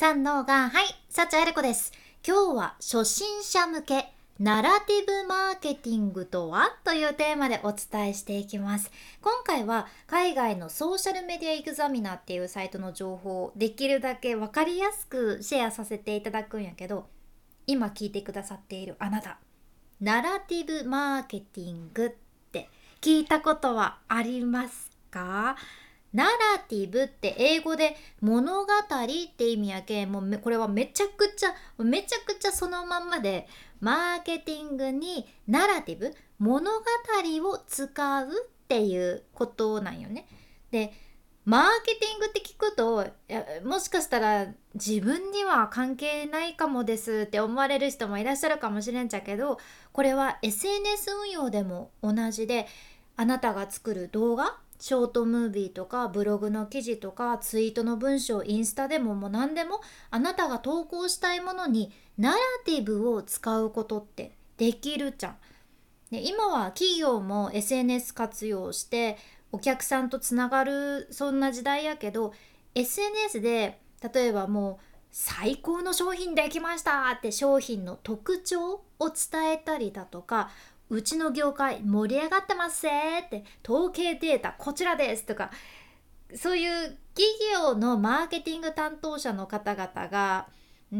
三能がはい幸あれ子です今日は初心者向けナラティブマーケティングとはというテーマでお伝えしていきます。今回は海外のソーシャルメディアエグザミナーっていうサイトの情報をできるだけ分かりやすくシェアさせていただくんやけど今聞いてくださっているあなたナラティブマーケティングって聞いたことはありますか？ナラティブって英語で物語って意味やけもうこれはめちゃくちゃめちゃくちゃそのまんまでマーケティングにナラティブ物語を使うっていうことなんよね。でマーケティングって聞くともしかしたら自分には関係ないかもですって思われる人もいらっしゃるかもしれんちゃけどこれは SNS 運用でも同じであなたが作る動画ショートムービーとかブログの記事とかツイートの文章インスタでももう何でもあなたが投稿したいものにナラティブを使うことってできるじゃん。で今は企業も SNS 活用してお客さんとつながるそんな時代やけど SNS で例えばもう最高の商品できましたって商品の特徴を伝えたりだとかうちの業界盛り上がってますぜって統計データこちらですとかそういう企業のマーケティング担当者の方々がうー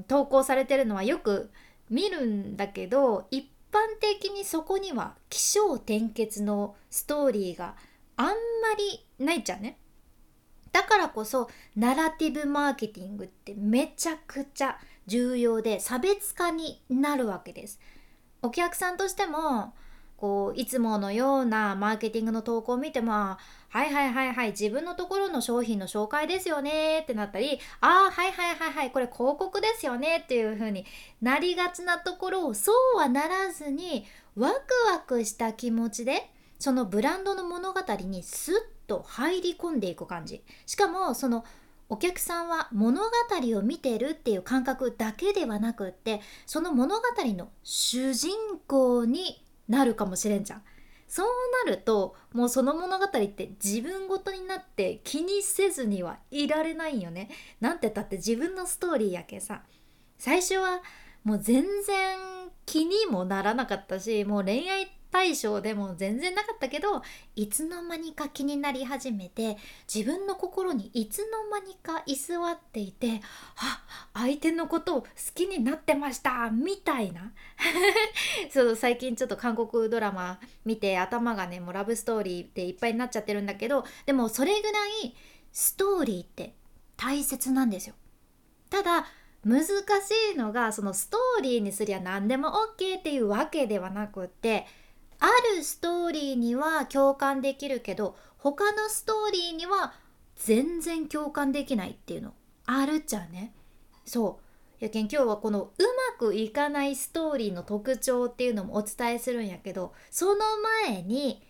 ん投稿されてるのはよく見るんだけど一般的にそこには起承転結のストーリーがあんまりないじゃんね。だからこそナラティブマーケティングってめちゃくちゃ重要で差別化になるわけです。お客さんとしてもこういつものようなマーケティングの投稿を見ても「はいはいはいはい自分のところの商品の紹介ですよね」ってなったり「ああはいはいはいはいこれ広告ですよね」っていう風になりがちなところをそうはならずにワクワクした気持ちでそのブランドの物語にスッと入り込んでいく感じ。しかもそのお客さんは物語を見てるっていう感覚だけではなくってその物語の主人公になるかもしれんじゃん。そうなるともうその物語って自分ごとになって気にせずにはいられないよね。なんてったって自分のストーリーやけさ最初はもう全然気にもならなかったしもう恋愛って対象でも全然なかったけどいつの間にか気になり始めて自分の心にいつの間にか居座っていてあ相手のことを好きになってましたみたいな そう最近ちょっと韓国ドラマ見て頭がねもうラブストーリーでいっぱいになっちゃってるんだけどでもそれぐらいストーリーって大切なんですよ。ただ難しいのがそのストーリーにすりゃ何でも OK っていうわけではなくってあるストーリーには共感できるけど他のストーリーには全然共感できないっていうのあるじゃんね。そうやけん今日はこのうまくいかないストーリーの特徴っていうのもお伝えするんやけどその前に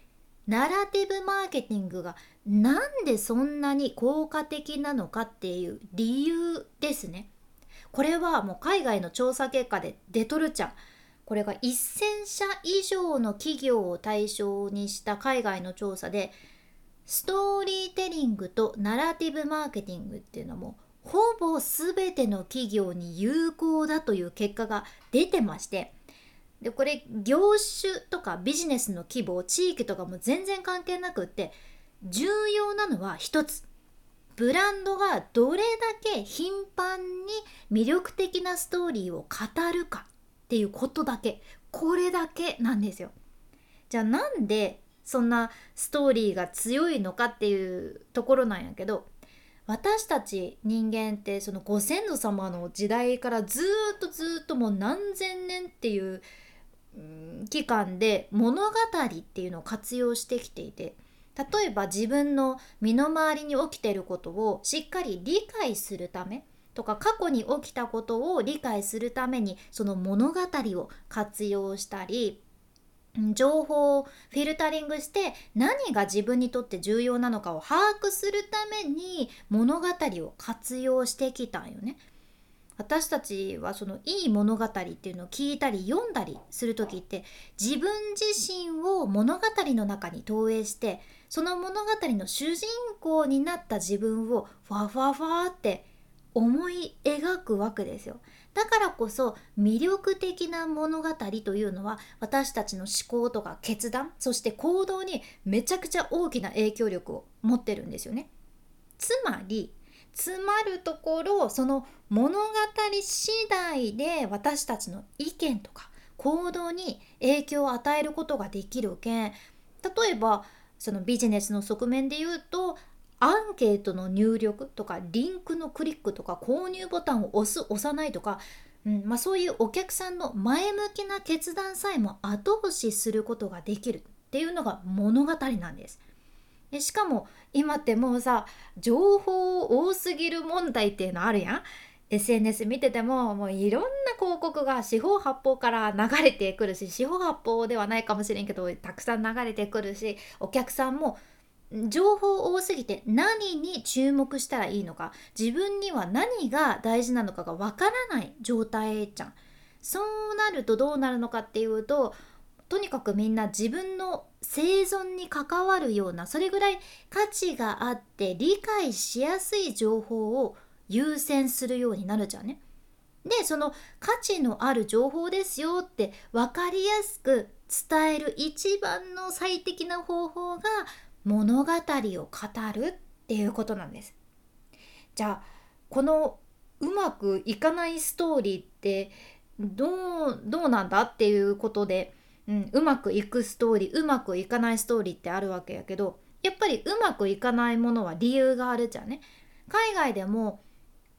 ナラティブマーケティングがなんでそんなに効果的なのかっていう理由ですね。これはもう海外の調査結果で出とるちゃん。これが1,000社以上の企業を対象にした海外の調査でストーリーテリングとナラティブマーケティングっていうのもほぼ全ての企業に有効だという結果が出てましてでこれ業種とかビジネスの規模地域とかも全然関係なくって重要なのは一つ。ブランドがどれだけ頻繁に魅力的なストーリーを語るか。っていうことだけこれだけなんですよ。じゃあなんでそんなストーリーが強いのかっていうところなんやけど私たち人間ってそのご先祖様の時代からずっとずっともう何千年っていう、期間で物語っていうのを活用してきていて例えば自分の身の回りに起きてることをしっかり理解するためとか過去に起きたことを理解するためにその物語を活用したり情報をフィルタリングして何が自分にとって重要なのかを把握するために物語を活用してきたんよね。私たちはそのいい物語っていうのを聞いたり読んだりする時って自分自身を物語の中に投影してその物語の主人公になった自分をファファファって思い描くわけですよ。だからこそ魅力的な物語というのは私たちの思考とか決断そして行動にめちゃくちゃ大きな影響力を持ってるんですよね。つまりつまるところその物語次第で私たちの意見とか行動に影響を与えることができるけ。ん例えばそのビジネスの側面で言うとアンケートの入力とかリンクのクリックとか購入ボタンを押す押さないとか、うんまあ、そういうお客さんの前向きな決断さえも後押しすることができるっていうのが物語なんです。でしかも今ってもうさ情報多すぎる問題っていうのあるやん SNS 見ててももういろんな広告が四方八方から流れてくるし四方八方ではないかもしれんけどたくさん流れてくるしお客さんも情報多すぎて何に注目したらいいのか自分には何が大事なのかがわからない状態じゃん。そうなるとどうなるのかっていうととにかくみんな自分の生存に関わるようなそれぐらい価値があって理解しやすい情報を優先するようになるじゃんね。でその価値のある情報ですよって分かりやすく伝える一番の最適な方法が物語を語るっていうことなんです。じゃあこのうまくいかないストーリーってどうどうなんだっていうことでうん、うまくいくストーリーうまくいかないストーリーってあるわけやけどやっぱりうまくいかないものは理由があるじゃんね。海外でも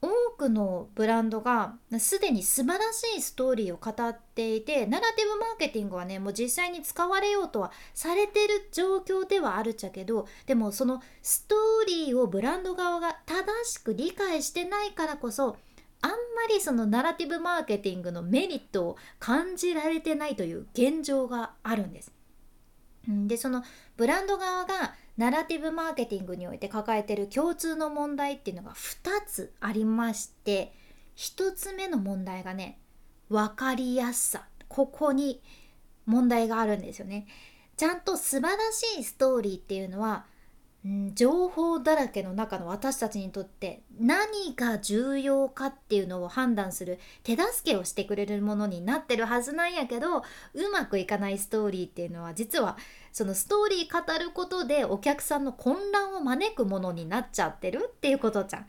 多くのブランドがすでに素晴らしいストーリーを語っていてナラティブマーケティングはねもう実際に使われようとはされてる状況ではあるっちゃけどでもそのストーリーをブランド側が正しく理解してないからこそあんまりそのナラティブマーケティングのメリットを感じられてないという現状があるんです。でそのブランド側がナラティブマーケティングにおいて抱えてる共通の問題っていうのが2つありまして1つ目の問題がね分かりやすさここに問題があるんですよね。ちゃんと素晴らしいストーリーっていうのは情報だらけの中の私たちにとって何が重要かっていうのを判断する手助けをしてくれるものになってるはずなんやけどうまくいかないストーリーっていうのは実はそのストーリー語ることでお客さんの混乱を招くものになっちゃってるっていうことじゃん。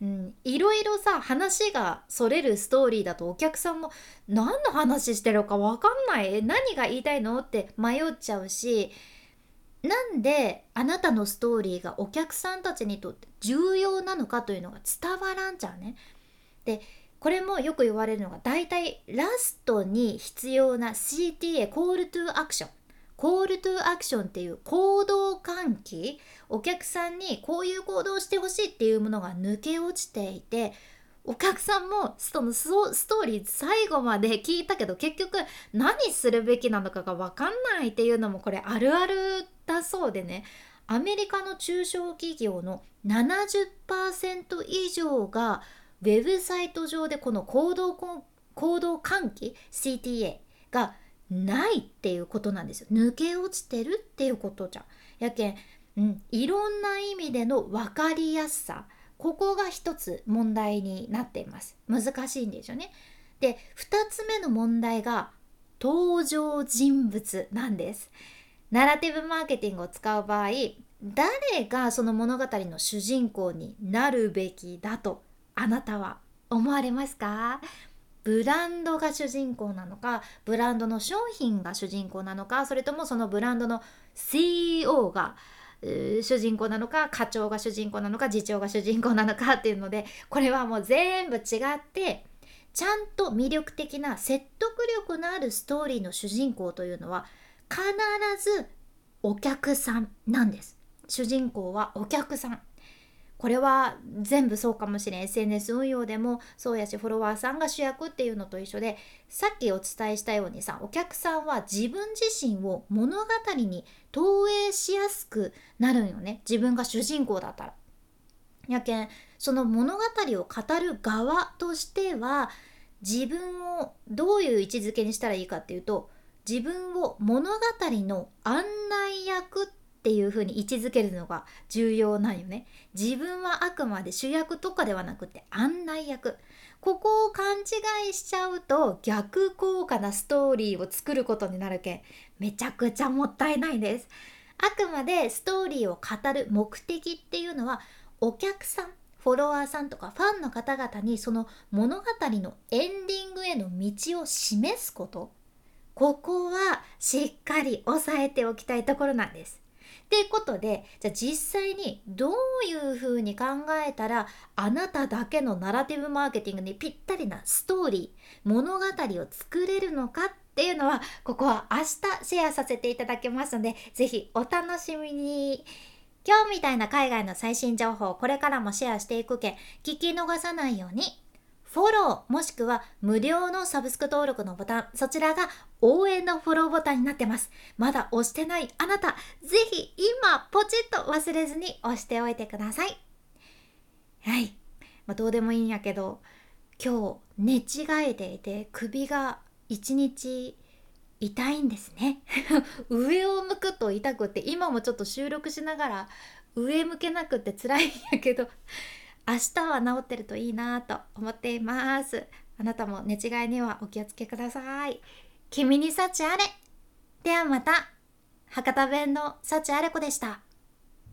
うん、いろいろさ話がそれるストーリーだとお客さんも何の話してるか分かんない何が言いたいの？って迷っちゃうしなんであなたのストーリーがお客さんたちにとって重要なのかというのが伝わらんじゃうね。でこれもよく言われるのが大体ラストに必要な CTA コールトゥアクションコールトゥアクションっていう行動喚起お客さんにこういう行動をしてほしいっていうものが抜け落ちていてお客さんもそのストーリー最後まで聞いたけど結局何するべきなのかが分かんないっていうのもこれあるあるだそうでねアメリカの中小企業の70%以上がウェブサイト上でこの行動行動喚起 CTA がないっていうことなんですよ。抜け落ちてるっていうことじゃ。んやけん、うん、いろんな意味での分かりやすさここが一つ問題になっています。難しいんですよね。で2つ目の問題が登場人物なんです。ナラティブマーケティングを使う場合誰がその物語の主人公になるべきだとあなたは思われますか？ブランドが主人公なのかブランドの商品が主人公なのかそれともそのブランドの CEO が主人公なのか課長が主人公なのか次長が主人公なのか っていうのでこれはもう全部違ってちゃんと魅力的な説得力のあるストーリーの主人公というのは必ずお客さんなんです。主人公はお客さん。これは全部そうかもしれん。SNS 運用でもそうやしフォロワーさんが主役っていうのと一緒でさっきお伝えしたようにさお客さんは自分自身を物語に投影しやすくなるんよね。自分が主人公だったら。やけんその物語を語る側としては自分をどういう位置づけにしたらいいかっていうと自分を物語の案内役っていう風に位置づけるのが重要なんよね。自分はあくまで主役とかではなくて案内役。ここを勘違いしちゃうと逆効果なストーリーを作ることになるけんめちゃくちゃもったいないです。あくまでストーリーを語る目的っていうのはお客さんフォロワーさんとかファンの方々にその物語のエンディングへの道を示すこと。ここはしっかり押さえておきたいところなんです。ってことでじゃあ実際にどういうふうに考えたらあなただけのナラティブマーケティングにぴったりなストーリー物語を作れるのかっていうのはここは明日シェアさせていただきますので是非お楽しみに今日みたいな海外の最新情報をこれからもシェアしていくけ聞き逃さないようにフォローもしくは無料のサブスク登録のボタンそちらが応援のフォローボタンになってます。まだ押してないあなたぜひ今ポチッと忘れずに押しておいてください。はい、まあ、どうでもいいんやけど今日寝違えていて首が一日痛いんですね。上を向くと痛くって今もちょっと収録しながら上向けなくって辛いんやけど明日は治ってるといいなと思っています。あなたも寝違いにはお気をつけください。君に幸あれ。ではまた。博多弁の幸あれ子でした。